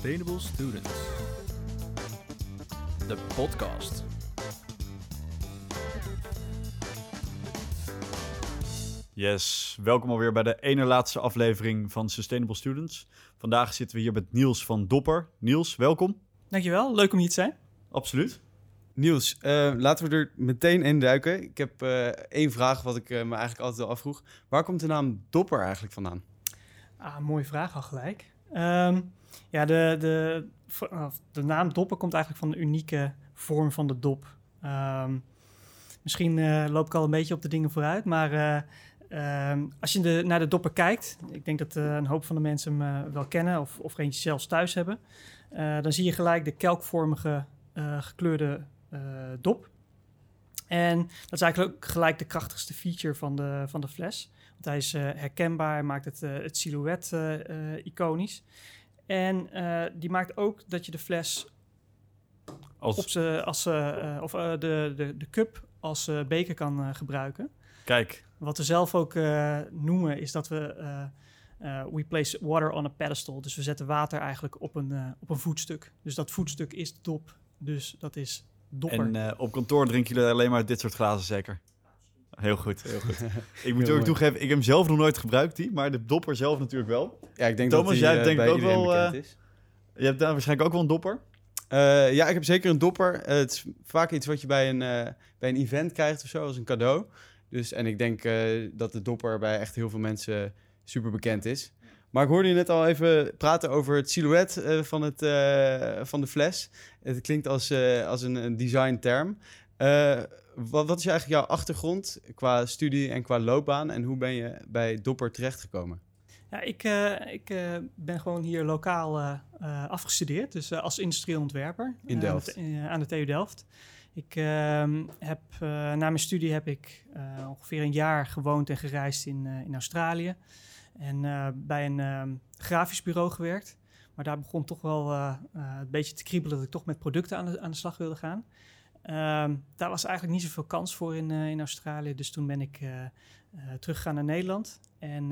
Sustainable Students. De podcast. Yes, welkom alweer bij de ene laatste aflevering van Sustainable Students. Vandaag zitten we hier met Niels van Dopper. Niels, welkom. Dankjewel, leuk om hier te zijn. Absoluut. Niels, eh, laten we er meteen in duiken. Ik heb eh, één vraag wat ik eh, me eigenlijk altijd al afvroeg. Waar komt de naam Dopper eigenlijk vandaan? Ah, mooie vraag al gelijk. Ehm, ja, de, de, of de naam dopper komt eigenlijk van de unieke vorm van de dop. Ehm, misschien eh, loop ik al een beetje op de dingen vooruit, maar eh, ehm, als je de, naar de dopper kijkt, ik denk dat eh, een hoop van de mensen hem wel kennen of, of eentje zelfs thuis hebben, dan zie je gelijk de kelkvormige gekleurde dop. En dat is eigenlijk ook gelijk de krachtigste feature van de, van de fles. Want hij is herkenbaar, maakt het, het silhouet iconisch. En eh, die maakt ook dat je de fles Als, op z'n- als, eh, of eh, de, de, de cup als beker kan gebruiken. Kijk, Wat we zelf ook noemen is dat we we place water on a pedestal. Dus we zetten water eigenlijk op een, op een voetstuk. Dus dat voetstuk is de dop. Dus dat is dopper. en op kantoor drinken jullie alleen maar dit soort glazen zeker? Heel goed, heel goed. ik moet ook toegeven, ik heb hem zelf nog nooit gebruikt, die, maar de dopper zelf natuurlijk wel. Ja, ik denk Thomas, dat die, jij eh, denkt bij ook wel, bekend is. Je hebt daar waarschijnlijk ook wel een dopper. Eh, ja, ik heb zeker een dopper. Eh, het is vaak iets wat je bij een, eh, bij een event krijgt of zo, als een cadeau. Dus, en ik denk eh, dat de dopper bij echt heel veel mensen super bekend is. Maar ik hoorde je net al even praten over het silhouet eh, van, het, eh, van de fles. Het klinkt als, eh, als een, een designterm. Wat, wat is eigenlijk jouw achtergrond qua studie en qua loopbaan? En hoe ben je bij Dopper terechtgekomen? Ja, ik, eh, ik eh, ben gewoon hier lokaal eh, afgestudeerd, dus als industrieel ontwerper. In Delft? aan de- TU Delft. Ik ehm, heb, na mijn studie heb ik ongeveer een jaar gewoond en gereisd in, in Australië. En bij een ehm, grafisch bureau gewerkt. Maar daar begon toch wel een beetje te kriebelen dat ik toch met producten aan de, aan de slag wilde gaan. Ehm, daar was eigenlijk niet zoveel kans voor in, eh, in Australië. Dus toen ben ik eh, eh, teruggegaan naar Nederland. En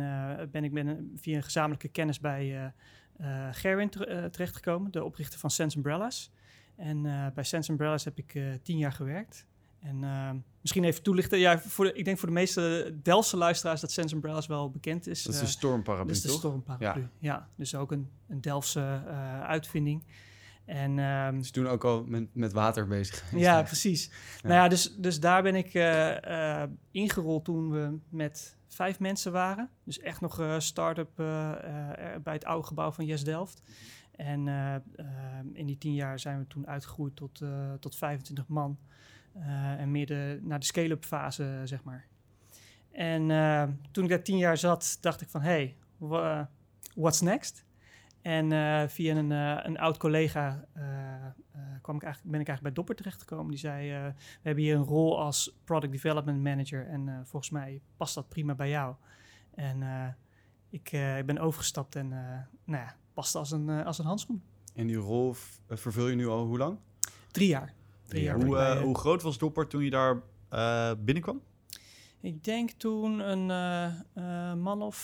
ben ik ben, via een gezamenlijke kennis bij Gerwin tere- terechtgekomen, de oprichter van Sense Umbrellas. En bij Sense Umbrellas heb ik tien jaar gewerkt. En eh, misschien even toelichten. Ja, voor de, ik denk voor de meeste Delftse luisteraars dat Sense Umbrellas wel bekend is. Dat is de stormparaplu, dat is de stormparaplu. Ja. dus ook een, een Delftse uitvinding. En ehm, Ze doen ook al met, met water bezig. ja, precies. Ja. Nou ja, dus, dus daar ben ik eh, eh, ingerold toen we met vijf mensen waren. Dus echt nog start-up eh, bij het oude gebouw van Yes Delft. En in die tien jaar zijn we toen uitgegroeid tot, tot 25 man. En meer de, naar de scale-up fase, zeg maar. En toen ik daar tien jaar zat, dacht ik van... hey, what's next? En eh, via een, eh, een oud collega eh, eh, kwam ik eigenlijk, ben ik eigenlijk bij Dopper terechtgekomen. Die zei, eh, we hebben hier een rol als Product Development Manager en eh, volgens mij past dat prima bij jou. En eh, ik, eh, ik ben overgestapt en eh nou ja, past als een, als een handschoen. En die rol v- vervul je nu al hoe lang? Drie jaar. Drie jaar. Hoe, bij, hoe groot was Dopper toen je daar eh, binnenkwam? Ik denk toen een man of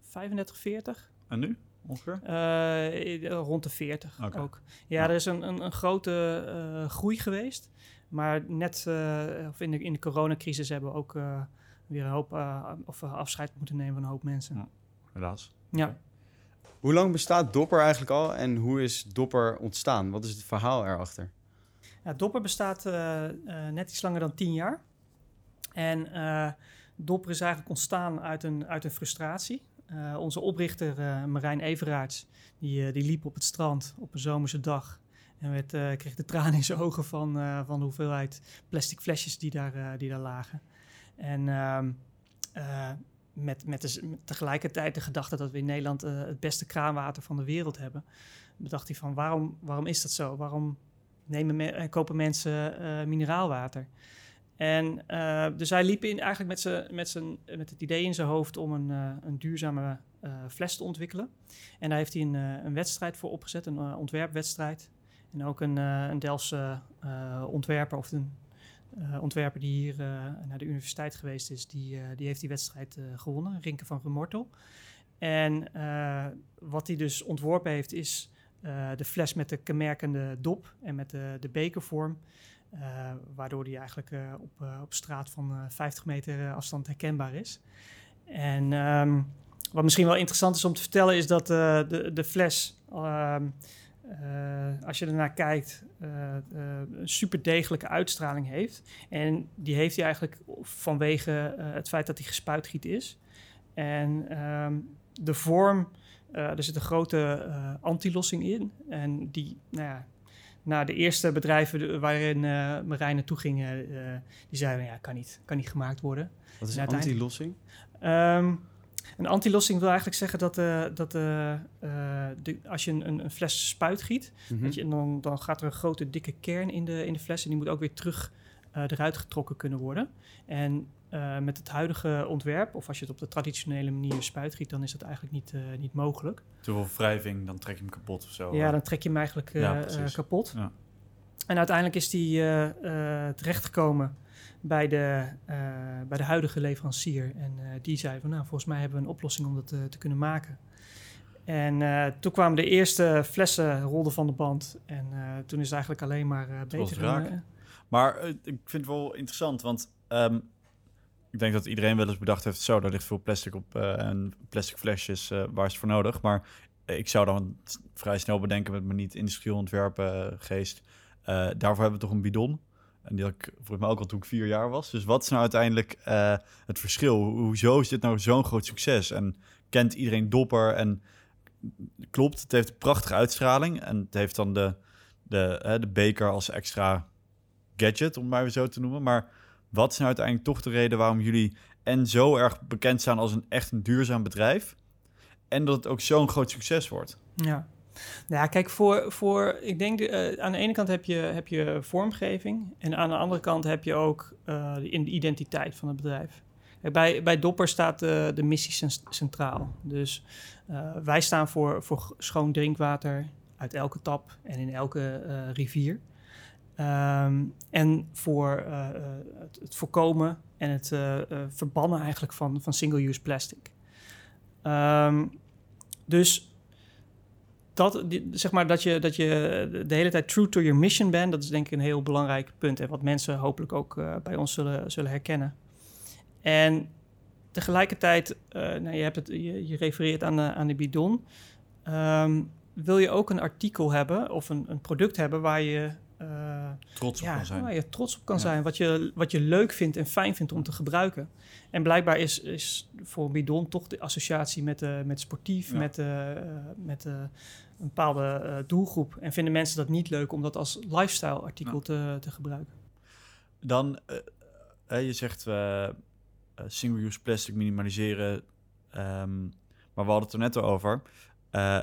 35, 40. En nu ongeveer? Eh, rond de 40 Oké. ook. Ja, Ja. er is een, een, een grote eh, groei geweest. Maar net eh, of in, de, in de coronacrisis hebben we ook eh, weer een hoop eh, of eh, afscheid moeten nemen van een hoop mensen. Ja. Helaas. Ja. Hoe lang bestaat Dopper eigenlijk al en hoe is Dopper ontstaan? Wat is het verhaal erachter? Ja, Dopper bestaat eh, eh, net iets langer dan tien jaar. En eh, Dopper is eigenlijk ontstaan uit een, uit een frustratie. Eh, onze oprichter eh, Marijn Everaerts, die, eh, die liep op het strand op een zomerse dag. En werd, kreeg de tranen in zijn ogen van, van de hoeveelheid plastic flesjes die daar, die daar lagen. En ehm, eh, met, met, met tegelijkertijd de gedachte dat we in Nederland het beste kraanwater van de wereld hebben. Bedacht hij van waarom, waarom is dat zo? Waarom nemen me- en kopen mensen mineraalwater. En eh, dus hij liep in, eigenlijk met, met, met het idee in zijn hoofd om een, eh, een duurzame eh, fles te ontwikkelen. En daar heeft hij een, een wedstrijd voor opgezet, een ontwerpwedstrijd. En ook een, een Delftse ontwerper of een ontwerper die hier naar de universiteit geweest is, die, die heeft die wedstrijd gewonnen, Rinke van Remortel. En wat hij dus ontworpen heeft is de fles met de kenmerkende dop en met de, de bekervorm. Eh, waardoor die eigenlijk eh, op, eh, op straat van eh, 50 meter afstand herkenbaar is. En ehm, wat misschien wel interessant is om te vertellen, is dat de, de fles, ehm, eh, als je ernaar kijkt, een super degelijke uitstraling heeft. En die heeft hij eigenlijk vanwege het feit dat hij gespuitgiet is. En ehm, de vorm, er zit een grote antilossing in. En die, nou ja, na de eerste bedrijven waarin eh Marijn naartoe ging, eh, eh, die zeiden, ja, kan niet, kan niet gemaakt worden. Wat is En een anti-lossing? Ehm, een antilossing wil eigenlijk zeggen dat, eh, dat de, als je een, een, fles spuit giet, Mhm. dat je, dan, dan gaat er een grote dikke kern in de, in de fles en die moet ook weer terug eruit getrokken kunnen worden. En eh, met het huidige ontwerp, of als je het op de traditionele manier spuitgiet, dan is dat eigenlijk niet, eh, niet mogelijk. Te veel wrijving, dan trek je hem kapot of zo. Ja, dan trek je hem eigenlijk eh, Ja, kapot. Ja. En uiteindelijk is die terechtgekomen bij de, bij de huidige leverancier. En die zei van, nou, volgens mij hebben we een oplossing om dat te kunnen maken. En toen kwamen de eerste flessen rolden van de band. En toen is het eigenlijk alleen maar was beter. raak. eh, Maar ik vind het wel interessant, want ehm, ik denk dat iedereen wel eens bedacht heeft... zo, daar ligt veel plastic op eh, en plastic flesjes, eh, waar is het voor nodig? Maar ik zou dan vrij snel bedenken met mijn niet-industrieel ontwerpen eh, geest... daarvoor hebben we toch een bidon? En die had ik volgens mij ook al toen ik vier jaar was. Dus wat is nou uiteindelijk het verschil? Ho- Hoezo is dit nou zo'n groot succes? En kent iedereen Dopper? En klopt, het heeft een prachtige uitstraling. En het heeft dan de, de, de beker als extra gadget, om maar zo te noemen. Maar wat is nou uiteindelijk toch de reden waarom jullie en zo erg bekend staan als een echt duurzaam bedrijf? En dat het ook zo'n groot succes wordt? Ja. Nou ja, kijk, voor, voor ik denk, eh, aan de ene kant heb je, heb je vormgeving en aan de andere kant heb je ook eh, de identiteit van het bedrijf. Bij, bij Dopper staat de, de missie cen- centraal. Dus eh, wij staan voor, voor schoon drinkwater uit elke tap en in elke rivier. Ehm, en voor eh, eh, het, voorkomen en het eh, verbannen eigenlijk van, van single-use plastic. Ehm, dus dat, zeg maar, dat, je, dat je de hele tijd true to your mission bent, dat is denk ik een heel belangrijk punt. En wat mensen hopelijk ook bij ons zullen, zullen herkennen. En tegelijkertijd, nou, je, hebt het, je refereert aan de, aan de bidon. Ehm, wil je ook een artikel hebben of een, een product hebben waar je, eh, Trots op ja, kan zijn. waar je trots op kan Ja. zijn, wat je, wat je leuk vindt en fijn vindt om te gebruiken. En blijkbaar is, is voor bidon toch de associatie met, eh, met sportief, Ja. met, eh, met een bepaalde doelgroep. En vinden mensen dat niet leuk om dat als lifestyle artikel te, te gebruiken. Dan, je zegt single-use plastic minimaliseren. ehm, maar we hadden het er net over.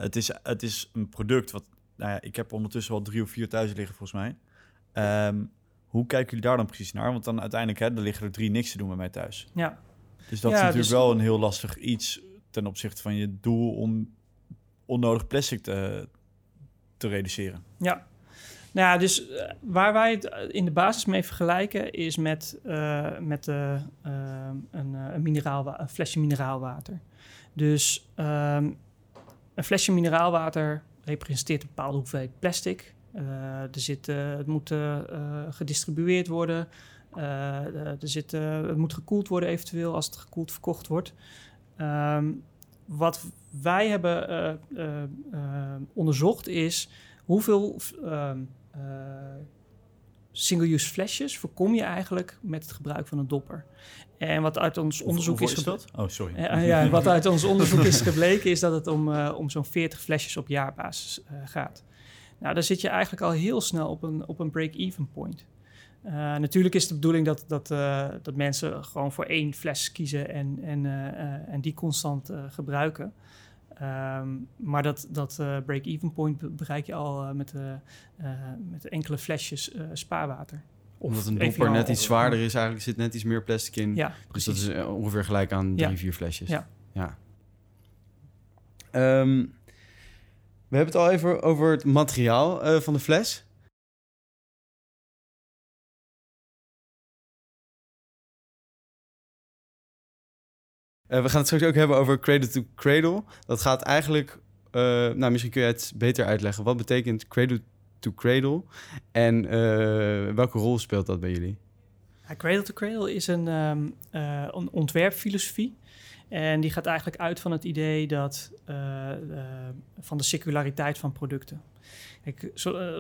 Het, is, het is een product wat... Nou ja, ik heb ondertussen wel drie of vier thuis liggen volgens mij. Ehm, hoe kijken jullie daar dan precies naar? Want dan uiteindelijk, hè, er liggen er drie niks te doen bij mij thuis. Ja, Dus dat Ja, is natuurlijk dus- wel een heel lastig iets ten opzichte van je doel om onnodig plastic te, te reduceren. Ja. Nou ja, dus eh, waar wij het eh, in de basis mee vergelijken is met, eh, met eh, ehm, een, een, mineraalwa- een flesje mineraalwater. Dus ehm, een flesje mineraalwater representeert een bepaalde hoeveelheid plastic. Eh, er zit, het moet eh, eh, gedistribueerd worden. Er zit, het moet gekoeld worden eventueel als het gekoeld verkocht wordt. Ehm, wat wij hebben onderzocht is hoeveel ehm, eh, single-use flesjes voorkom je eigenlijk met het gebruik van een dopper. En wat uit ons onderzoek Hoeveel is, dat? Oh, sorry. eh, ja, wat uit ons onderzoek is gebleken, is dat het om, eh, om zo'n 40 flesjes op jaarbasis eh, gaat. Nou, dan zit je eigenlijk al heel snel op een, op een break-even point. Eh, natuurlijk is de bedoeling dat, dat, eh, dat mensen gewoon voor één fles kiezen en, en, eh, eh, en die constant eh, gebruiken. Ehm, maar dat, dat eh, break-even point be- bereik je al eh, met, eh, met enkele flesjes spaarwater. Omdat een dopper net iets zwaarder is, eigenlijk zit net iets meer plastic in. Ja, dus precies. dat is ongeveer gelijk aan Ja. drie, vier flesjes. Ja. ja. Ehm, we hebben het al even over het materiaal van de fles. We gaan het straks ook hebben over cradle to cradle. Dat gaat eigenlijk eh, nou, misschien kun je het beter uitleggen. Wat betekent cradle to cradle en eh, welke rol speelt dat bij jullie? Cradle to Cradle is een, ehm, eh, een ontwerpfilosofie. En die gaat eigenlijk uit van het idee dat, eh, eh, van de circulariteit van producten. Eh,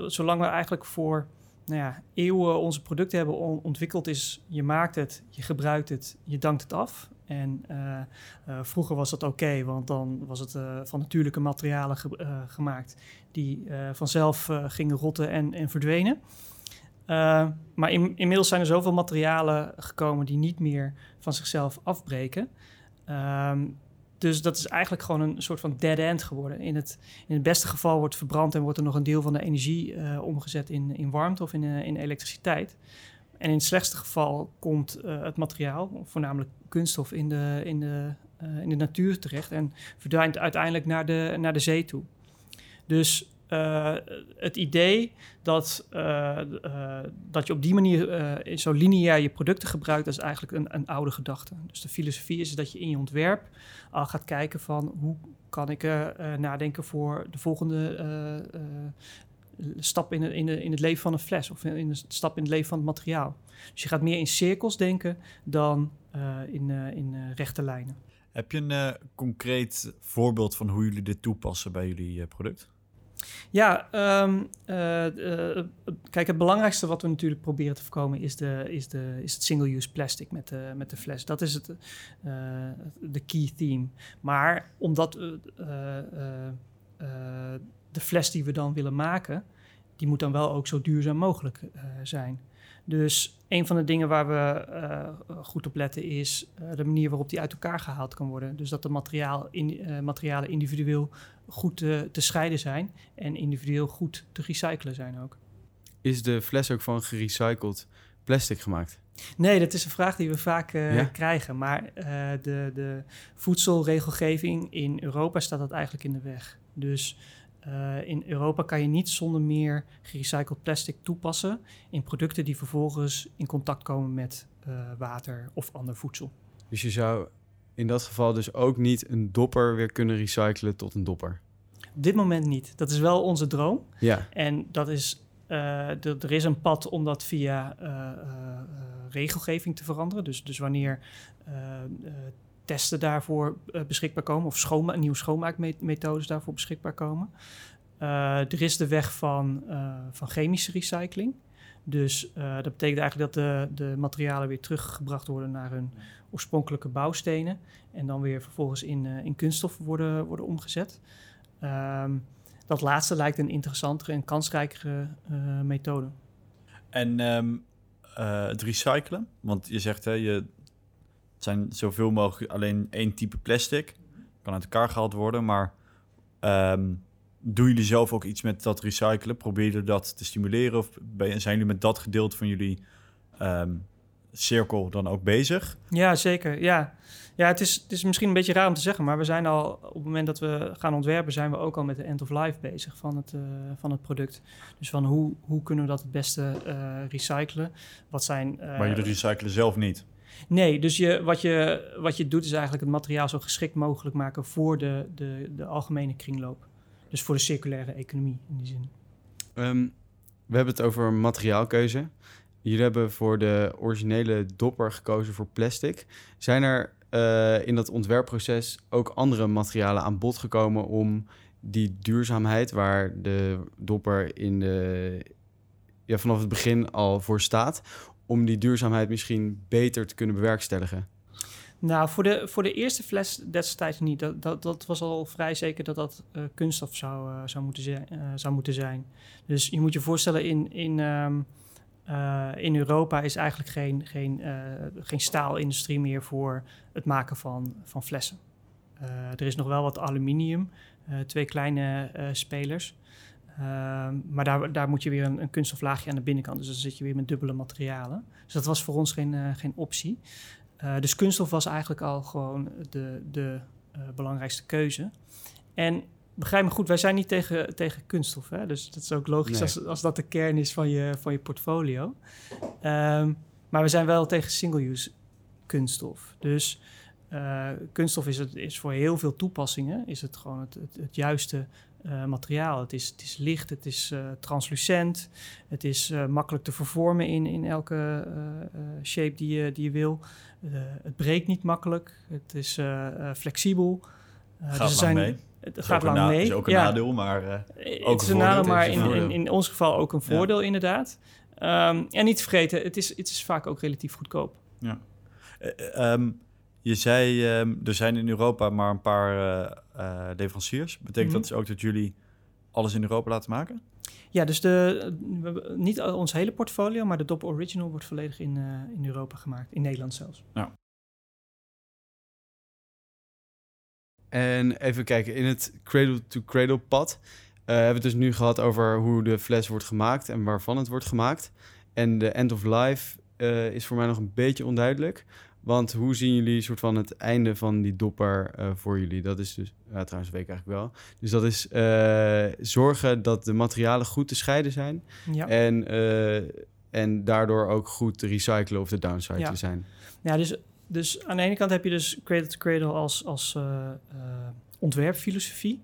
zolang we eigenlijk voor nou ja, eeuwen onze producten hebben on- ontwikkeld, is je maakt het, je gebruikt het, je dankt het af. En eh, eh, vroeger was dat oké, want dan was het eh, van natuurlijke materialen ge- gemaakt die vanzelf gingen rotten en, en verdwenen. Maar in, inmiddels zijn er zoveel materialen gekomen die niet meer van zichzelf afbreken. Um, dus dat is eigenlijk gewoon een soort van dead end geworden. In het, in het beste geval wordt verbrand en wordt er nog een deel van de energie omgezet in, in warmte of in, in elektriciteit. En in het slechtste geval komt uh, het materiaal, voornamelijk kunststof, in de, in, de, in de natuur terecht en verdwijnt uiteindelijk naar de, naar de zee toe. Dus uh, het idee dat, dat je op die manier zo lineair je producten gebruikt, dat is eigenlijk een, een, oude gedachte. Dus de filosofie is dat je in je ontwerp al gaat kijken van hoe kan ik nadenken voor de volgende stap in, in, in het leven van een fles of in de stap in het leven van het materiaal. Dus je gaat meer in cirkels denken dan in, in rechte lijnen. Heb je een concreet voorbeeld van hoe jullie dit toepassen bij jullie product? Ja, um, uh, uh, kijk, het belangrijkste wat we natuurlijk proberen te voorkomen is, de, is, de, is het single-use plastic met de, met de fles. Dat is het, uh, de key theme. Maar omdat de fles die we dan willen maken, die moet dan wel ook zo duurzaam mogelijk zijn. Dus een van de dingen waar we uh, goed op letten is uh, de manier waarop die uit elkaar gehaald kan worden. Dus dat de materiaal in, materialen individueel goed te, scheiden zijn en individueel goed te recyclen zijn ook. Is de fles ook van gerecycled plastic gemaakt? Nee, dat is een vraag die we vaak ja? krijgen. Maar de, de voedselregelgeving in Europa staat dat eigenlijk in de weg. Dus uh, in Europa kan je niet zonder meer gerecycled plastic toepassen in producten die vervolgens in contact komen met uh, water of ander voedsel. Dus je zou in dat geval dus ook niet een dopper weer kunnen recyclen tot een dopper? Op dit moment niet. Dat is wel onze droom. Ja. En dat is, uh, de, er is een pad om dat via regelgeving te veranderen. Dus, dus wanneer testen daarvoor uh, beschikbaar komen of schoonma nieuwe schoonmaakmethodes daarvoor beschikbaar komen. Uh, er is de weg van, uh, van chemische recycling. Dus dat betekent eigenlijk dat de, de materialen weer teruggebracht worden naar hun oorspronkelijke bouwstenen en dan weer vervolgens in, in kunststof worden, worden omgezet. Um, dat laatste lijkt een interessantere en kansrijkere methode. En um, het recyclen, want je zegt hè, je het zijn zoveel mogelijk alleen één type plastic. Kan uit elkaar gehaald worden, maar um, doen jullie zelf ook iets met dat recyclen? Probeer je dat te stimuleren of zijn jullie met dat gedeelte van jullie um, cirkel dan ook bezig? Ja, zeker. Ja, ja het, is, het is misschien een beetje raar om te zeggen, maar we zijn al op het moment dat we gaan ontwerpen, zijn we ook al met de end of life bezig van het, uh, van het product. Dus van hoe, hoe kunnen we dat het beste uh, recyclen? Wat zijn. Uh, maar jullie recyclen zelf niet? Nee, dus je, wat, je, wat je doet is eigenlijk het materiaal zo geschikt mogelijk maken voor de, de, de algemene kringloop. Dus voor de circulaire economie in die zin. Um, we hebben het over materiaalkeuze. Jullie hebben voor de originele dopper gekozen voor plastic. Zijn er uh, in dat ontwerpproces ook andere materialen aan bod gekomen om die duurzaamheid, waar de dopper in de, ja, vanaf het begin al voor staat, om die duurzaamheid misschien beter te kunnen bewerkstelligen? Nou, voor de, voor de eerste fles destijds niet. Dat, dat, dat was al vrij zeker dat dat uh, kunststof zou, uh, zou, moeten zijn, uh, zou moeten zijn. Dus je moet je voorstellen, in, in, um, in Europa is eigenlijk geen, geen, geen staalindustrie meer voor het maken van, van flessen. er is nog wel wat aluminium, twee kleine spelers. Uh, maar daar, daar moet je weer een, een kunststoflaagje aan de binnenkant. Dus dan zit je weer met dubbele materialen. Dus dat was voor ons geen, uh, geen optie. Uh, dus kunststof was eigenlijk al gewoon de, de belangrijkste keuze. En begrijp me goed, wij zijn niet tegen, tegen kunststof. Hè? Dus dat is ook logisch nee. als, als dat de kern is van je, van je portfolio. Um, maar we zijn wel tegen single-use kunststof. Dus eh, kunststof is, het, is voor heel veel toepassingen is het gewoon het, het, het juiste eh, materiaal. Het is, het is licht, het is eh, translucent, het is eh, makkelijk te vervormen in, in elke shape die je, die je wil. Het breekt niet makkelijk, het is flexibel. Gaat dus er lang mee. Het Is gaat lang na- mee. Is ook een ja. nadeel, maar... Ook het is een nadeel, maar in, in, ons geval ook een voordeel, inderdaad. Ehm, en niet te vergeten, het is, het is vaak ook relatief goedkoop. eh, ehm, je zei, ehm, er zijn in Europa maar een paar eh, eh, leveranciers. Betekent dat Mhm. dus ook dat jullie alles in Europa laten maken? Ja, dus de, niet ons hele portfolio, maar de Dop Original wordt volledig in, eh, in Europa gemaakt. In Nederland zelfs. En even kijken, in het cradle-to-cradle pad eh, hebben we het dus nu gehad over hoe de fles wordt gemaakt en waarvan het wordt gemaakt. En de end of life eh, is voor mij nog een beetje onduidelijk. Want hoe zien jullie soort van het einde van die dopper eh, voor jullie? Dat is dus, ja, trouwens weet ik eigenlijk wel. Dus dat is eh, zorgen dat de materialen goed te scheiden zijn. Ja. En, eh, en daardoor ook goed te recyclen of te downcyclen Ja. zijn. Ja, dus, dus aan de ene kant heb je dus Cradle to Cradle als, als ontwerpfilosofie.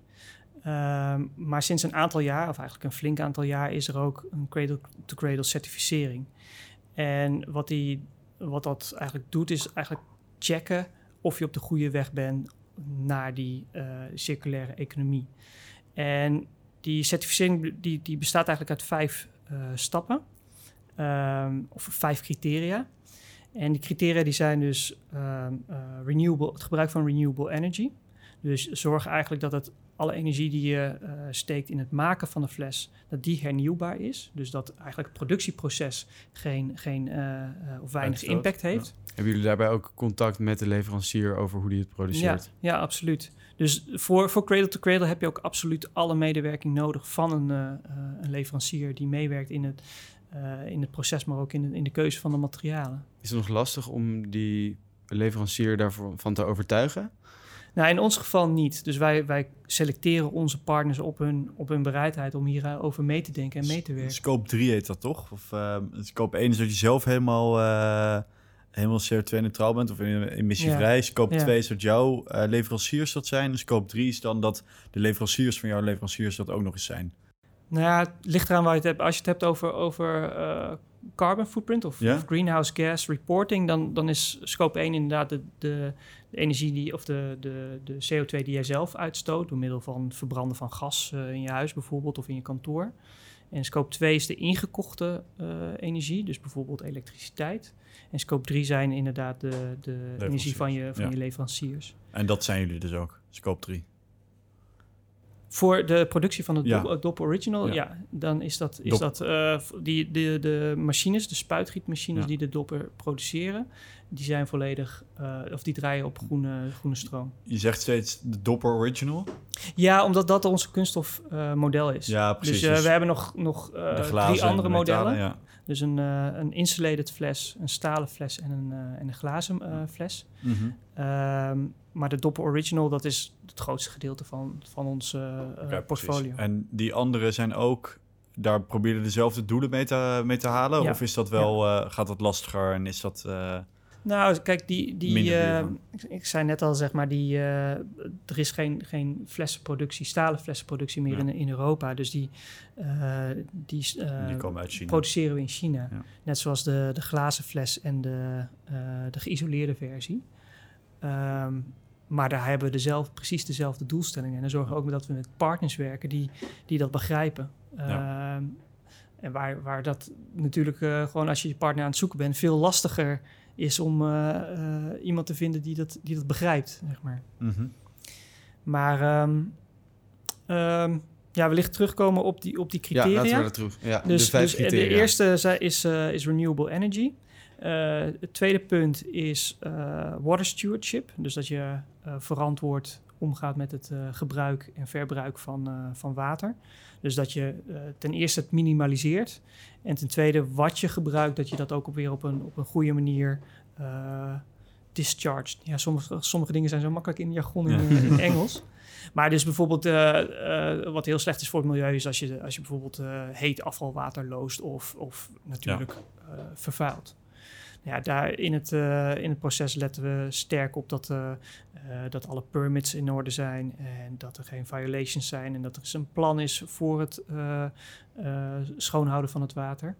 Ehm, maar sinds een aantal jaar, of eigenlijk een flink aantal jaar, is er ook een Cradle to Cradle certificering. En wat, die, wat dat eigenlijk doet, is eigenlijk checken of je op de goede weg bent naar die eh, circulaire economie. En die certificering die, die bestaat eigenlijk uit vijf eh, stappen, Ehm, of vijf criteria. En die criteria die zijn dus ehm, eh, renewable, het gebruik van renewable energy. Dus zorg eigenlijk dat het, alle energie die je eh, steekt in het maken van de fles, dat die hernieuwbaar is. Dus dat eigenlijk het productieproces geen, geen eh, eh, of weinig Uitstoot, impact heeft. Hebben jullie daarbij ook contact met de leverancier over hoe die het Ja, produceert? ja, absoluut. Dus voor, voor Cradle to Cradle heb je ook absoluut alle medewerking nodig van een, eh, eh, een leverancier die meewerkt in het, eh, in het proces, maar ook in de, in de keuze van de materialen. Is het nog lastig om die leverancier daarvan te overtuigen? Nou, in ons geval niet. Dus wij, wij selecteren onze partners op hun, op hun bereidheid om hierover mee te denken en mee te werken. Scope 3 heet dat toch? Of ehm, scope 1 is dat je zelf helemaal, eh, helemaal CO2-neutraal bent of in- emissievrij. Scope Ja. 2 is dat jouw eh, leveranciers dat zijn. En scope 3 is dan dat de leveranciers van jouw leveranciers dat ook nog eens zijn. Nou ja, het ligt eraan waar je het hebt. Als je het hebt over, over eh, carbon footprint of, greenhouse gas reporting, dan, dan is scope 1 inderdaad de, de, de energie die, of de, de, de CO2 die jij zelf uitstoot door middel van het verbranden van gas eh, in je huis bijvoorbeeld of in je kantoor. En scope 2 is de ingekochte eh, energie, dus bijvoorbeeld elektriciteit. En scope 3 zijn inderdaad de, de energie van je, van ja. je leveranciers. En dat zijn jullie dus ook, scope 3. Voor de productie van het Ja. Dop, Dop Original, Ja. ja. dan is dat, is Dop. dat eh, die, de, de machines, de spuitgietmachines Ja. die de dopper produceren, die zijn volledig, eh, of die draaien op groene, groene stroom. Je zegt steeds de Dopper Original. Ja, omdat dat onze kunststofmodel is. Ja, precies. Dus, eh, Dus we hebben nog, nog drie andere metalen, modellen. Dus een, eh, een insulated fles, een stalen fles en een, eh, en een glazen eh, fles. Mhm. Ehm, maar de Dopper Original, dat is het grootste gedeelte van, van ons Ja, precies. portfolio. En die andere zijn ook, daar proberen dezelfde doelen mee te, mee te halen? Ja. Of is dat wel, gaat dat lastiger en is dat... Nou, kijk, die, die, eh, ik, ik zei net al, zeg maar, die, eh, er is geen, geen flessenproductie, stalen flessenproductie meer Ja. in, in Europa. Dus die, eh, die, die komen uit China. produceren we in China. Ja. Net zoals de, de glazen fles en de, de geïsoleerde versie. Ehm, maar daar hebben we dezelfde, precies dezelfde doelstellingen. En dan zorgen we ook dat we met partners werken die, die dat begrijpen. Ehm, en waar, waar dat natuurlijk gewoon als je je partner aan het zoeken bent, veel lastiger is om eh, eh, iemand te vinden die dat, die dat begrijpt, zeg maar. Mhm. Maar ehm, ehm, ja, wellicht terugkomen op die, op die Ja, criteria. laten we er terug. Ja, Dus, de vijf dus, eh, criteria. de eerste is, is renewable energy. Het tweede punt is water stewardship. Dus dat je verantwoord omgaat met het eh, gebruik en verbruik van, eh, van water. Dus dat je eh, ten eerste het minimaliseert. En ten tweede wat je gebruikt, dat je dat ook weer op een, op een goede manier discharged. Ja, sommige, sommige dingen zijn zo makkelijk in jargon in, Ja. in Engels. Maar dus bijvoorbeeld, wat heel slecht is voor het milieu, is als je, als je bijvoorbeeld heet afvalwater loost of, of natuurlijk eh, vervuilt. Ja, daar in het, eh, in het proces letten we sterk op dat, eh, eh, dat alle permits in orde zijn en dat er geen violations zijn en dat er een plan is voor het schoonhouden van het water.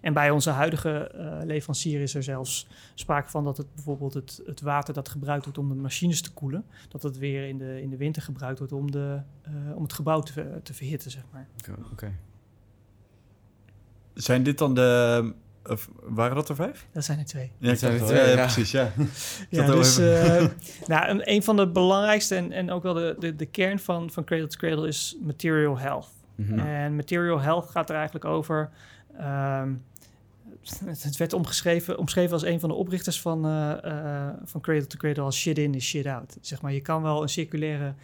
En bij onze huidige leverancier is er zelfs sprake van dat het bijvoorbeeld het, het water dat gebruikt wordt om de machines te koelen, dat het weer in de, in de winter gebruikt wordt om, de, om het gebouw te, te verhitten, zeg maar. Oké. Zijn dit dan de... Of waren dat er vijf? Dat zijn er twee. Ja, zijn er twee, ja, ja. precies, ja. Ja, dus eh, nou, een, een van de belangrijkste en, en ook wel de, de, de kern van, van Cradle to Cradle is material health. Mhm. En material health gaat er eigenlijk over. ehm, het, werd omgeschreven, omschreven als een van de oprichters van, eh, eh, van Cradle to Cradle als shit in is shit out. Zeg maar, je kan wel een circulaire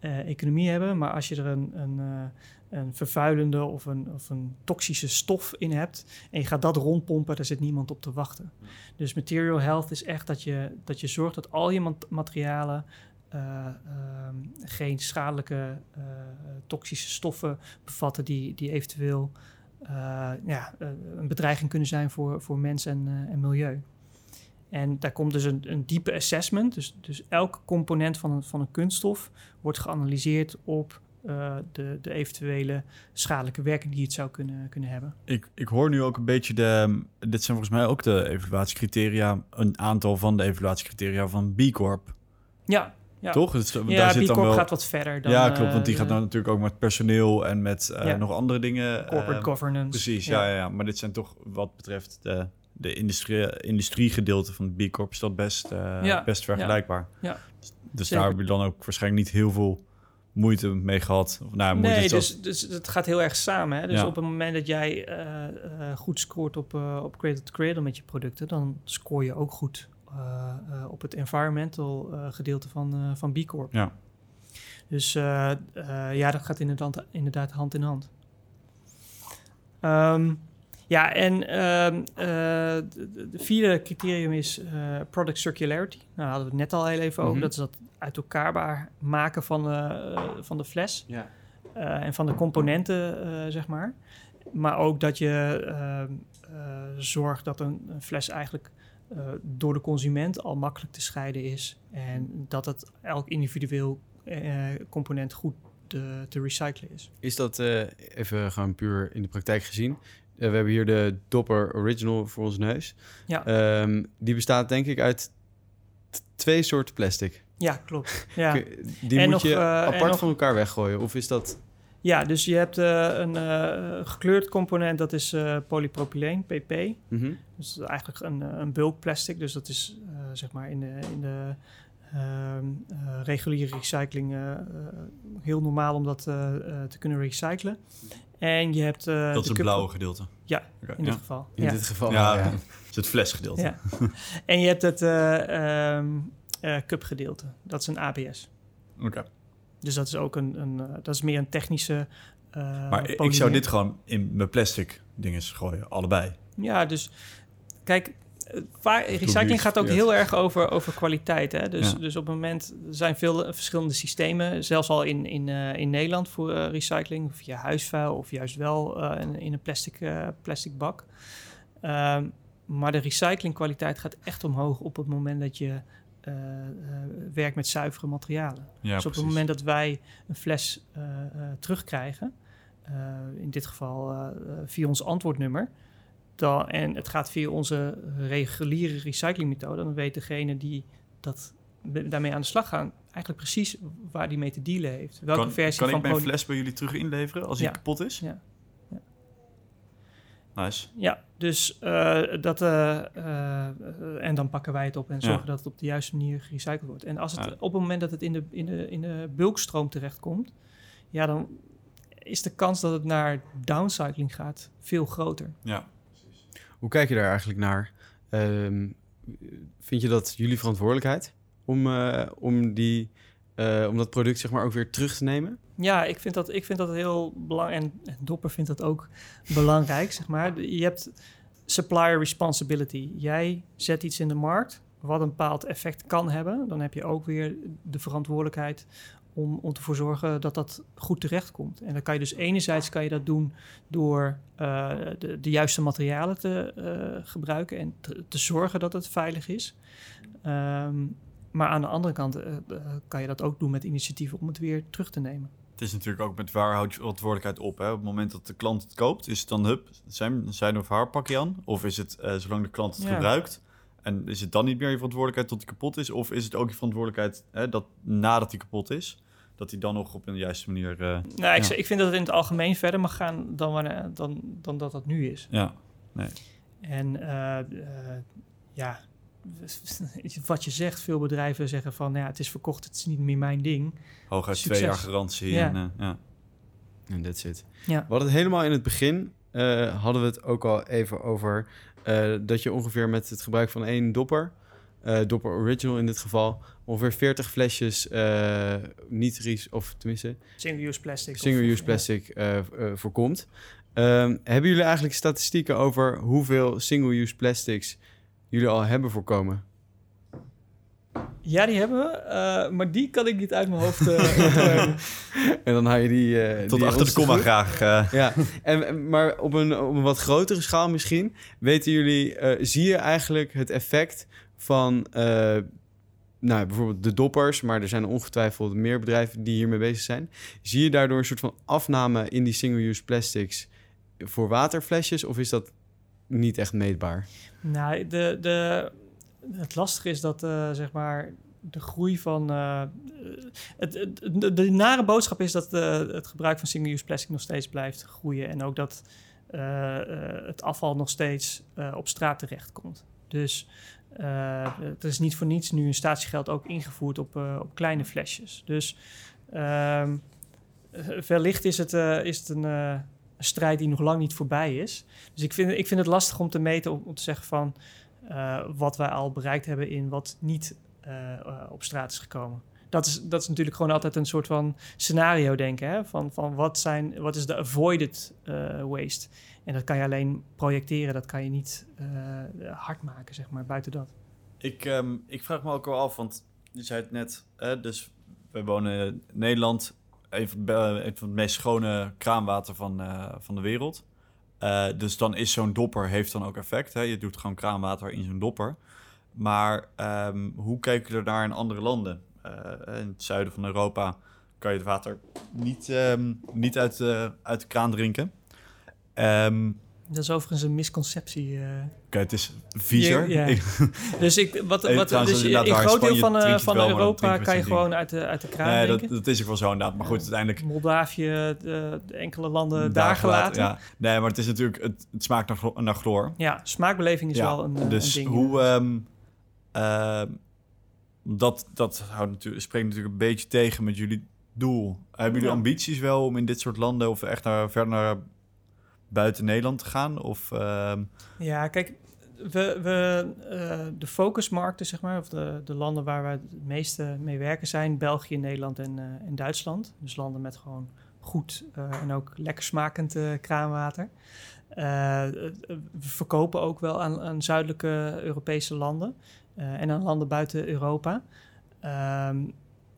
eh, economie hebben, maar als je er een, een, eh, een vervuilende of een, of een toxische stof in hebt en je gaat dat rondpompen, daar zit niemand op te wachten. Dus material health is echt dat je, dat je zorgt dat al je mat- materialen eh, ehm, geen schadelijke eh, toxische stoffen bevatten die, die eventueel eh, ja, een bedreiging kunnen zijn voor, voor mens en, en milieu. En daar komt dus een, een diepe assessment. Dus, dus elke component van een, van een kunststof wordt geanalyseerd op eh, de, de eventuele schadelijke werking die het zou kunnen, kunnen hebben. Ik, ik hoor nu ook een beetje de... Dit zijn volgens mij ook de evaluatiecriteria. Een aantal van de evaluatiecriteria van B Corp. Ja, ja. Toch? Het ja daar zit B dan Corp wel... gaat wat verder dan... ja, klopt. Want die eh, gaat nou natuurlijk ook met personeel en met eh, Ja. nog andere dingen. Corporate governance. Precies, ja. Ja, ja. Maar dit zijn toch wat betreft de, de industrie, industriegedeelte van B Corp is dat best, Ja, best vergelijkbaar. Ja. Dus Zeker. daar heb je dan ook waarschijnlijk niet heel veel moeite mee gehad. Of, nou, moeite Nee, dus, dus het gaat heel erg samen. Hè? Dus Ja. op het moment dat jij eh, eh, goed scoort op, eh op Cradle to Cradle met je producten, dan scoor je ook goed op het environmental gedeelte van, van B Corp. Ja. Dus ja, dat gaat inderdaad, inderdaad hand in hand. Ehm, ja, en ehm, eh, de, de vierde criterium is eh, product circularity. Nou, daar hadden we het net al heel even over. Mhm. Dat is dat uit elkaarbaar maken van, eh, van de fles. Ja. En van de componenten, zeg maar. Maar ook dat je ehm, eh, zorgt dat een, een fles eigenlijk door de consument al makkelijk te scheiden is. En dat het elk individueel component goed te, te recyclen is. Is dat even gewoon puur in de praktijk gezien? Eh, we hebben hier de Dopper Original voor onze neus. Ja. Ehm, die bestaat denk ik uit twee soorten plastic. Ja, klopt. Ja. Die En moet nog, je eh, apart nog- van elkaar weggooien. Of is dat... ja, dus je hebt eh, een gekleurd component, dat is eh, polypropyleen, PP. Mhm. Dus dat is eigenlijk een, een bulk plastic. Dus dat is zeg maar in de, in de ehm, eh, reguliere recycling heel normaal om dat te kunnen recyclen. En je hebt... eh, dat is het cup- blauwe gedeelte. Ja, in ja. dit geval. In ja. dit geval. Ja, ja. is het flesgedeelte. Ja. En je hebt het eh ehm, eh, cup gedeelte. Dat is een ABS. Oké. Dus dat is ook een, een dat is meer een technische. eh, Maar ik zou dit gewoon in mijn plastic dingen gooien, allebei. Ja, dus kijk, recycling gaat ook heel erg over, over kwaliteit. Hè? Dus, Ja. dus op het moment er zijn veel eh, verschillende systemen, zelfs al in, in, eh, in Nederland voor eh, recycling, via huisvuil of juist wel in, in een plastic, plastic bak. Ehm, maar de recyclingkwaliteit gaat echt omhoog op het moment dat je werkt met zuivere materialen. Ja, dus op het moment dat wij een fles terugkrijgen, in dit geval via ons antwoordnummer, dan, en het gaat via onze reguliere recyclingmethode, dan weet degene die dat, daarmee aan de slag gaan, eigenlijk precies waar die mee te dealen heeft. Welke kan, versie kan van ik mijn fles bij jullie terug inleveren als die Ja. kapot is? Ja. Ja. Nice. Ja, dus eh, dat. eh, eh, en dan pakken wij het op en Ja. zorgen dat het op de juiste manier gerecycled wordt. En als het op het moment dat het in de, in de, in de bulkstroom terechtkomt, ja, dan is de kans dat het naar downcycling gaat veel groter. Ja. Hoe kijk je daar eigenlijk naar? Ehm, vind je dat jullie verantwoordelijkheid om, eh, om, die, eh, om dat product zeg maar ook weer terug te nemen? Ja, ik vind dat, ik vind dat heel belangrijk. En, en Dopper vindt dat ook belangrijk, zeg maar. Je hebt supplier responsibility. Jij zet iets in de markt wat een bepaald effect kan hebben. Dan heb je ook weer de verantwoordelijkheid om, om ervoor zorgen dat dat goed terechtkomt. En dan kan je dus enerzijds kan je dat doen door eh, de, de juiste materialen te eh, gebruiken en te, te zorgen dat het veilig is. Ehm, maar aan de andere kant eh, kan je dat ook doen met initiatieven om het weer terug te nemen. Het is natuurlijk ook met waar houd je verantwoordelijkheid op. Hè? Op het moment dat de klant het koopt, is het dan hup, zijn, zijn of haar pak je aan? Of is het zolang de klant het Ja. gebruikt? En is het dan niet meer je verantwoordelijkheid tot die kapot is? Of is het ook je verantwoordelijkheid hè, dat nadat die kapot is, dat die dan nog op een juiste manier. eh, Nou, ik, Ja. ik vind dat het in het algemeen verder mag gaan dan, wanneer, dan, dan dat dat nu is. ja. En eh, eh, ja, wat je zegt, veel bedrijven zeggen van nou ja, het is verkocht, het is niet meer mijn ding. Hooguit Succes. twee jaar garantie. Ja. En, ja. En that's it. Ja. We hadden het helemaal in het begin, eh, hadden we het ook al even over eh, dat je ongeveer met het gebruik van één dopper, eh, dopper original in dit geval, ongeveer 40 flesjes eh, niet of tenminste Single-use plastic. single-use plastic eh, eh, voorkomt. Ehm, hebben jullie eigenlijk statistieken over hoeveel single-use plastics jullie al hebben voorkomen? Ja, die hebben we, eh, maar die kan ik niet uit mijn hoofd. eh. En dan haal je die... eh, Tot die achter de komma graag. eh. Ja, en, maar op een, op een wat grotere schaal misschien, weten jullie, eh, zie je eigenlijk het effect van, eh, nou bijvoorbeeld de doppers, maar er zijn ongetwijfeld meer bedrijven die hiermee bezig zijn. Zie je daardoor een soort van afname in die single-use plastics voor waterflesjes of is dat niet echt meetbaar? nou, de, de, het lastige is dat eh, zeg maar de groei van. eh, het, de, nare boodschap is dat het gebruik van single-use plastic nog steeds blijft groeien. En ook dat het afval nog steeds op straat terechtkomt. Dus eh het is niet voor niets nu een statiegeld ook ingevoerd op, eh, op kleine flesjes. Dus ehm, eh, wellicht is het, eh, is het een, eh, strijd die nog lang niet voorbij is. Dus ik vind, ik vind het lastig om te meten, om, te zeggen van eh, wat wij al bereikt hebben in wat niet eh, eh, op straat is gekomen. Dat is, dat is natuurlijk gewoon altijd een soort van scenario denken. Hè? Van, van wat, zijn, wat is de avoided eh, waste? En dat kan je alleen projecteren, dat kan je niet eh, hard maken, zeg maar, buiten dat. Ik, ehm, ik vraag me ook wel af, want je zei het net, hè, dus wij wonen in Nederland, een van, het meest schone kraanwater van, eh, van de wereld. Dus dan is zo'n dopper, heeft dan ook effect. Hè? Je doet gewoon kraanwater in zo'n dopper. Maar ehm, hoe kijken we naar in andere landen? Eh, in het zuiden van Europa kan je het water niet, ehm, niet uit, de uit de kraan drinken. Ehm, Dat is overigens een misconceptie. eh. Oké, het is viezer. Ja, ja. Dus, ik, wat, Eh, wat, dus in in groot deel van, eh, van wel, Europa kan je gewoon uit de, uit de kraan nee, drinken. dat, dat is ook wel zo inderdaad. Maar goed, uiteindelijk... Moldavië, de, de enkele landen daar gelaten. Ja. Ja. Nee, maar het is natuurlijk... Het, het smaakt naar, naar chloor. smaakbeleving is Ja, wel een, eh, dus een ding. hoe... ehm, dat dat houdt natuurlijk, spreekt natuurlijk een beetje tegen met jullie doel. Hebben jullie Ja. ambities wel om in dit soort landen... of echt naar, verder naar buiten Nederland te gaan? Of... ehm, Ja, kijk, we, we, eh, de focusmarkten, zeg maar, of de, de landen waar we het meeste mee werken zijn België, Nederland en, eh, en Duitsland. Dus landen met gewoon goed eh, en ook lekker smakend kraanwater. We verkopen ook wel aan, aan zuidelijke Europese landen en aan landen buiten Europa. Ehm,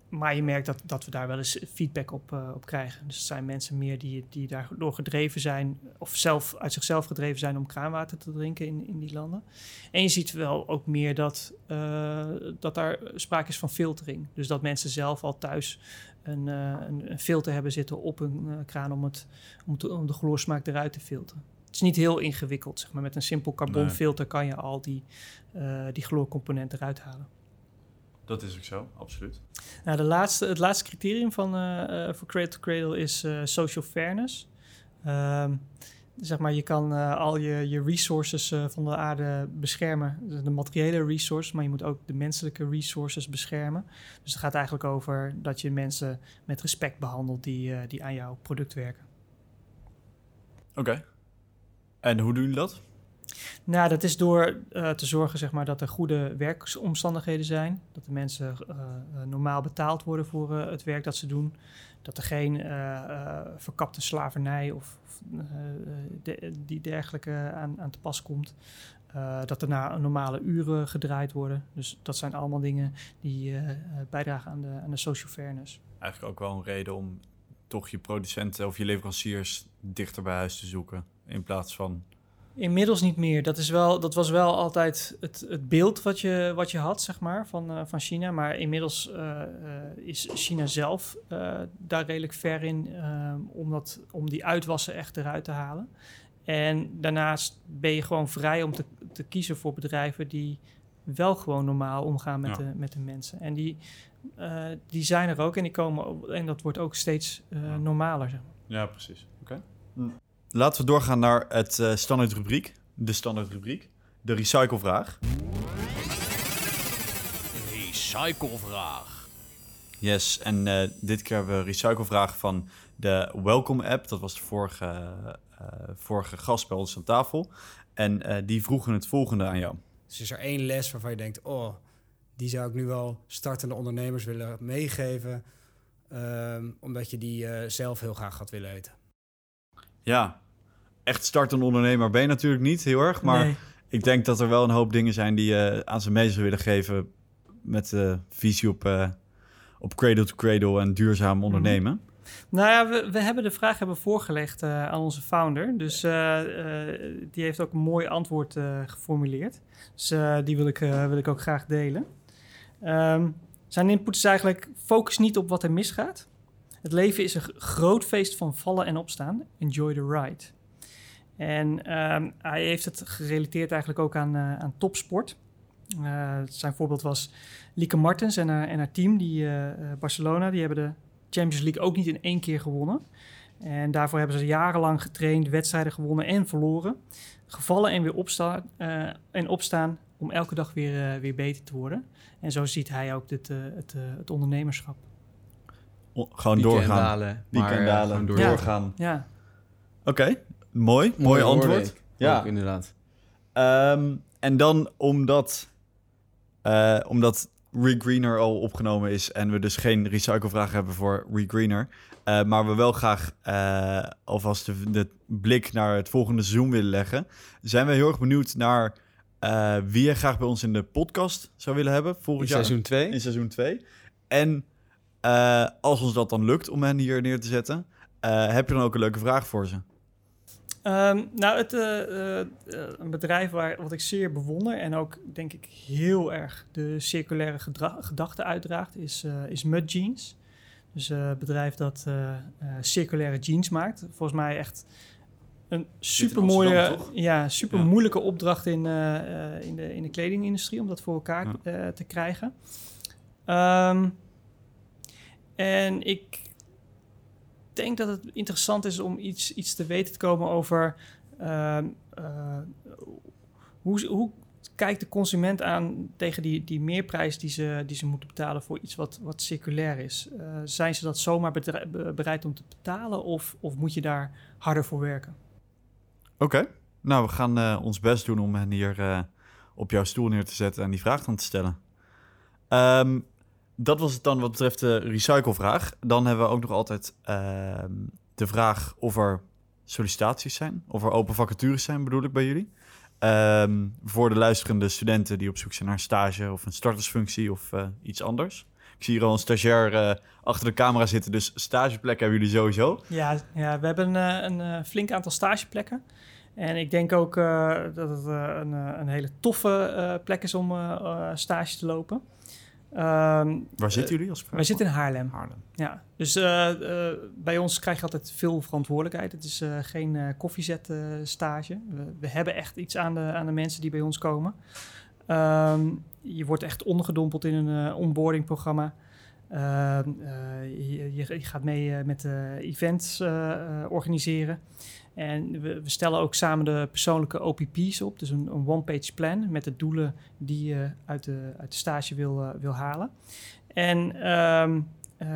maar je merkt dat, dat we daar wel eens feedback op, eh, op krijgen. Dus het zijn mensen meer die, die daardoor gedreven zijn, of zelf uit zichzelf gedreven zijn om kraanwater te drinken in, in die landen. En je ziet wel ook meer dat, eh, dat daar sprake is van filtering. Dus dat mensen zelf al thuis een, eh, een, filter hebben zitten op eh, kraan om, het, om de chloorsmaak eruit te filteren. Is niet heel ingewikkeld, zeg maar. Met een simpel carbonfilter kan je al die, eh die chloorcomponenten eruit halen. dat is ook zo, absoluut. Nou, de laatste, het laatste criterium van, eh, eh, voor Cradle to Cradle is social fairness. Ehm, zeg maar, je kan al je, je resources van de aarde beschermen, de, de materiële resources, maar je moet ook de menselijke resources beschermen. Dus het gaat eigenlijk over dat je mensen met respect behandelt die, die aan jouw product werken. Oké. En hoe doen jullie dat? Nou, dat is door eh, te zorgen zeg maar, dat er goede werkomstandigheden zijn. Dat de mensen eh, eh, normaal betaald worden voor het werk dat ze doen. Dat er geen verkapte slavernij of, of, de- die dergelijke aan, aan te pas komt. dat er normale uren gedraaid worden. Dus dat zijn allemaal dingen die bijdragen aan de, aan de social fairness. Eigenlijk ook wel een reden om toch je producenten of je leveranciers dichter bij huis te zoeken. In plaats van... Inmiddels niet meer. Dat, is wel, dat was wel altijd het, het beeld wat je, wat je had, zeg maar, van, eh, van China. Maar inmiddels eh, eh, is China zelf eh, daar redelijk ver in om, dat, om die uitwassen echt eruit te halen. En daarnaast ben je gewoon vrij om te, te kiezen voor bedrijven die wel gewoon normaal omgaan met, Ja. de, met de mensen. En die, eh, die zijn er ook en, die komen, en dat wordt ook steeds eh, Ja. normaler. Zeg maar. Ja, precies. Oké. Laten we doorgaan naar het eh standaard rubriek. De standaard rubriek. De recyclevraag. Recyclevraag. Yes, en eh, dit keer hebben we een recyclevraag van de Welcome app. Dat was de vorige, eh, vorige gast bij ons aan tafel. En eh, die vroegen het volgende aan jou. Dus is er één les waarvan je denkt, oh, die zou ik nu wel startende ondernemers willen meegeven, ehm, omdat je die eh, zelf heel graag had willen weten. Ja, echt startende ondernemer ben je natuurlijk niet heel erg. Maar Nee. ik denk dat er wel een hoop dingen zijn die je aan ze mee zou willen geven. Met de visie op, eh, op cradle to cradle en duurzaam ondernemen. Nou ja, we, we hebben de vraag hebben voorgelegd eh, aan onze founder. Dus eh, eh, die heeft ook een mooi antwoord eh, geformuleerd. Dus eh, die wil ik, eh, wil ik ook graag delen. Ehm, zijn input is eigenlijk: focus niet op wat er misgaat. Het leven is een groot feest van vallen en opstaan. Enjoy the ride. En ehm, hij heeft het gerelateerd eigenlijk ook aan, eh, aan topsport. Eh, zijn voorbeeld was Lieke Martens en haar, en haar team, die eh, Barcelona, die hebben de Champions League ook niet in één keer gewonnen. En daarvoor hebben ze jarenlang getraind, wedstrijden gewonnen en verloren. Gevallen en weer opstaan, en opstaan om elke dag weer, weer beter te worden. En zo ziet hij ook het, het ondernemerschap. O- gewoon doorgaan. dalen. Pieken en eh, dalen. gewoon door- Ja. Doorgaan. Ja, Oké, mooi. Mooi Mooi antwoord. Ja. Ook inderdaad. Ehm, en dan omdat, eh, omdat Regreener al opgenomen is en we dus geen recyclevraag hebben voor Regreener, eh, maar we wel graag eh, alvast de, de blik naar het volgende seizoen willen leggen, zijn we heel erg benieuwd naar eh, wie je graag bij ons in de podcast zou willen hebben In volgend jaar seizoen 2. in seizoen 2. En eh, als ons dat dan lukt om hen hier neer te zetten, eh, heb je dan ook een leuke vraag voor ze? Ehm, nou, het, eh, een bedrijf waar, wat ik zeer bewonder en ook denk ik heel erg de circulaire gedachte uitdraagt, is, eh, is Mud Jeans. Dus eh, een bedrijf dat eh, eh, circulaire jeans maakt. Volgens mij echt een super mooie, ja, super Ja. moeilijke opdracht in, eh, eh, in, de, in de kledingindustrie om dat voor elkaar Ja. eh, te krijgen. Ehm, en ik denk dat het interessant is om iets, iets te weten te komen over ehm, eh, hoe, hoe kijkt de consument aan tegen die, die meerprijs die ze, die ze moeten betalen voor iets wat, wat circulair is. Eh, zijn ze dat zomaar bereid om te betalen of, of moet je daar harder voor werken? Oké. Nou, we gaan eh, ons best doen om hen hier op jouw stoel neer te zetten en die vraag dan te stellen. Ehm, dat was het dan wat betreft de recyclevraag. Dan hebben we ook nog altijd ehm, de vraag of er sollicitaties zijn, of er open vacatures zijn, bedoel ik bij jullie. Ehm, voor de luisterende studenten die op zoek zijn naar een stage of een startersfunctie of eh, iets anders. Ik zie hier al een stagiair eh, achter de camera zitten, dus stageplekken hebben jullie sowieso. Ja, ja we hebben eh, een flink aantal stageplekken. En ik denk ook dat het een, een hele toffe plek is om stage te lopen. Ehm, Waar zitten jullie als wij zitten in Haarlem. Haarlem. Ja, dus eh, eh, bij ons krijg je altijd veel verantwoordelijkheid. Het is eh, geen eh koffiezet eh, stage. We, we hebben echt iets aan de, aan de mensen die bij ons komen. Ehm, je wordt echt ondergedompeld in een eh, Ehm, eh, je, je, gaat mee eh, met eh, events organiseren. En we, we stellen ook samen de persoonlijke OPP's op. Dus een, een one-page plan met de doelen die je uit de, uit de stage wil, wil halen. En ehm, eh,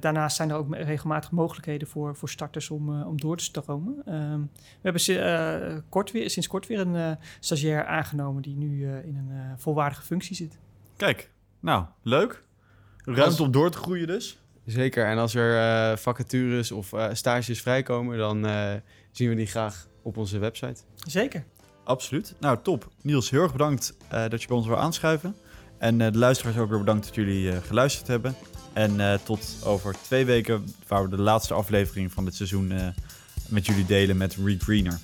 daarnaast zijn er ook regelmatig mogelijkheden voor, voor starters om, om door te stromen. Ehm, we hebben kort weer, sinds kort weer een stagiair aangenomen die nu in een volwaardige functie zit. Kijk, nou, leuk. Ruimte Als- om door te groeien dus. Zeker. En als er eh, vacatures of eh, stages vrijkomen, dan eh, zien we die graag op onze website. Zeker. Absoluut. Nou, top. Niels, heel erg bedankt eh, dat je bij ons wil aanschuiven. En eh, de luisteraars ook weer bedankt dat jullie eh, geluisterd hebben. En eh, tot over twee weken, waar we de laatste aflevering van dit seizoen eh, met jullie delen met Regreener.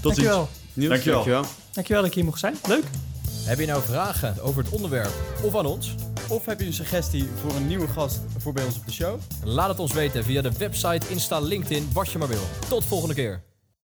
Tot ziens. Dankjewel. Niels, Dankjewel. dankjewel. Dankjewel dat ik hier mocht zijn. Leuk. Heb je nou vragen over het onderwerp of aan ons? Of heb je een suggestie voor een nieuwe gast voor bij ons op de show? Laat het ons weten via de website, Insta, LinkedIn, wat je maar wil. Tot volgende keer.